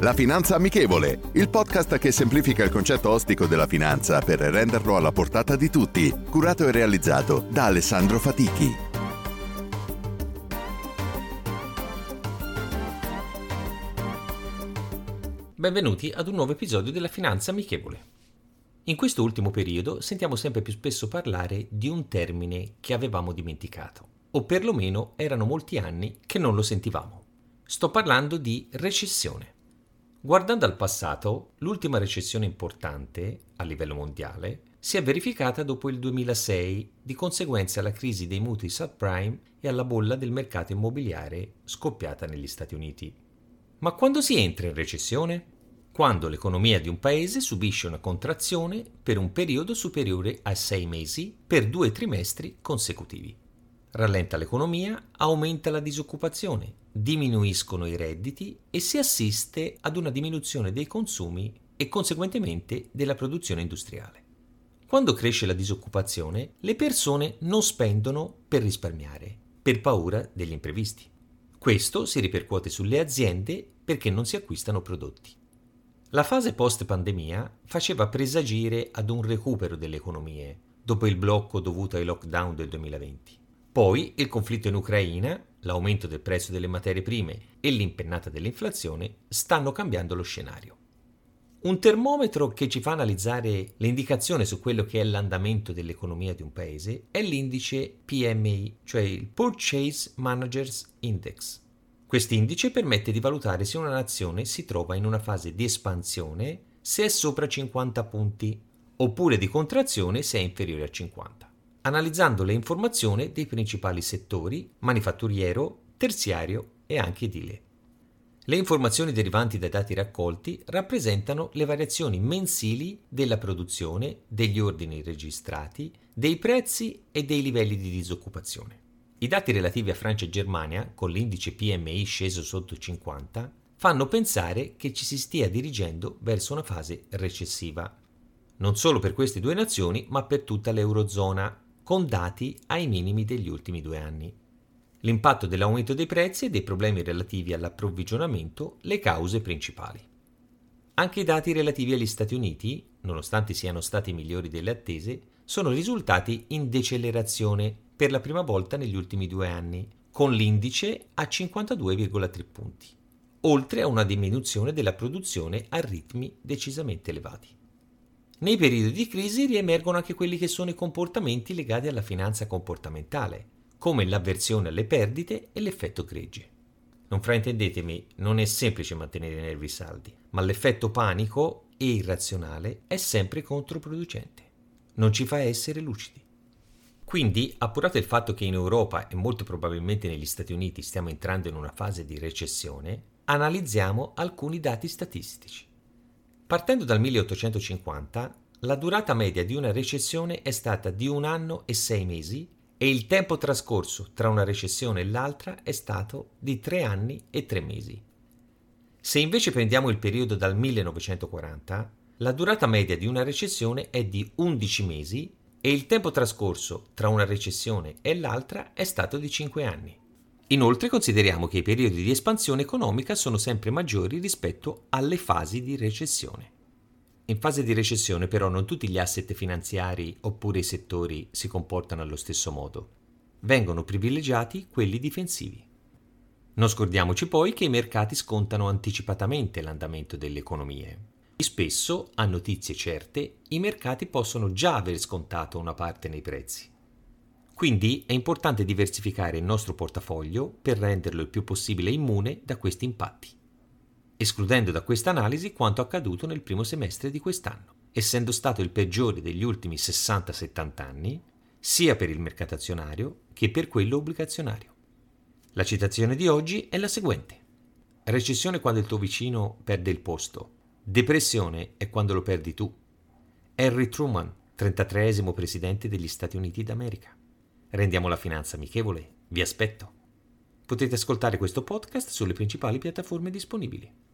La Finanza Amichevole, il podcast che semplifica il concetto ostico della finanza per renderlo alla portata di tutti, curato e realizzato da Alessandro Fatichi. Benvenuti ad un nuovo episodio della Finanza Amichevole. In questo ultimo periodo sentiamo sempre più spesso parlare di un termine che avevamo dimenticato, o perlomeno erano molti anni che non lo sentivamo. Sto parlando di recessione. Guardando al passato, l'ultima recessione importante a livello mondiale si è verificata dopo il 2006, di conseguenza alla crisi dei mutui subprime e alla bolla del mercato immobiliare scoppiata negli Stati Uniti. Ma quando si entra in recessione? Quando l'economia di un paese subisce una contrazione per un periodo superiore a sei mesi per due trimestri consecutivi. Rallenta l'economia, aumenta la disoccupazione, diminuiscono i redditi e si assiste ad una diminuzione dei consumi e conseguentemente della produzione industriale. Quando cresce la disoccupazione, le persone non spendono per risparmiare, per paura degli imprevisti. Questo si ripercuote sulle aziende perché non si acquistano prodotti. La fase post-pandemia faceva presagire ad un recupero delle economie dopo il blocco dovuto ai lockdown del 2020. Poi il conflitto in Ucraina l'aumento del prezzo delle materie prime e l'impennata dell'inflazione stanno cambiando lo scenario. Un termometro che ci fa analizzare l'indicazione su quello che è l'andamento dell'economia di un paese è l'indice PMI, cioè il Purchase Managers Index. Quest'indice permette di valutare se una nazione si trova in una fase di espansione se è sopra 50 punti, oppure di contrazione se è inferiore a 50 analizzando le informazioni dei principali settori manifatturiero, terziario e anche edile. Le informazioni derivanti dai dati raccolti rappresentano le variazioni mensili della produzione, degli ordini registrati, dei prezzi e dei livelli di disoccupazione. I dati relativi a Francia e Germania, con l'indice PMI sceso sotto 50, fanno pensare che ci si stia dirigendo verso una fase recessiva. Non solo per queste due nazioni, ma per tutta l'Eurozona, con dati ai minimi degli ultimi due anni. L'impatto dell'aumento dei prezzi e dei problemi relativi all'approvvigionamento le cause principali. Anche i dati relativi agli Stati Uniti, nonostante siano stati migliori delle attese, sono risultati in decelerazione per la prima volta negli ultimi due anni, con l'indice a 52,3 punti, oltre a una diminuzione della produzione a ritmi decisamente elevati. Nei periodi di crisi riemergono anche quelli che sono i comportamenti legati alla finanza comportamentale, come l'avversione alle perdite e l'effetto gregge. Non fraintendetemi, non è semplice mantenere i nervi saldi, ma l'effetto panico e irrazionale è sempre controproducente. Non ci fa essere lucidi. Quindi, appurato il fatto che in Europa e molto probabilmente negli Stati Uniti stiamo entrando in una fase di recessione, analizziamo alcuni dati statistici. Partendo dal 1850, la durata media di una recessione è stata di un anno e sei mesi e il tempo trascorso tra una recessione e l'altra è stato di tre anni e tre mesi. Se invece prendiamo il periodo dal 1940, la durata media di una recessione è di 11 mesi e il tempo trascorso tra una recessione e l'altra è stato di 5 anni. Inoltre consideriamo che i periodi di espansione economica sono sempre maggiori rispetto alle fasi di recessione. In fase di recessione però non tutti gli asset finanziari oppure i settori si comportano allo stesso modo. Vengono privilegiati quelli difensivi. Non scordiamoci poi che i mercati scontano anticipatamente l'andamento delle economie. Spesso, a notizie certe, i mercati possono già aver scontato una parte nei prezzi. Quindi è importante diversificare il nostro portafoglio per renderlo il più possibile immune da questi impatti, escludendo da questa analisi quanto accaduto nel primo semestre di quest'anno, essendo stato il peggiore degli ultimi 60-70 anni, sia per il mercato azionario che per quello obbligazionario. La citazione di oggi è la seguente. Recessione quando il tuo vicino perde il posto. Depressione è quando lo perdi tu. Harry Truman, 33 presidente degli Stati Uniti d'America. Rendiamo la finanza amichevole. Vi aspetto. Potete ascoltare questo podcast sulle principali piattaforme disponibili.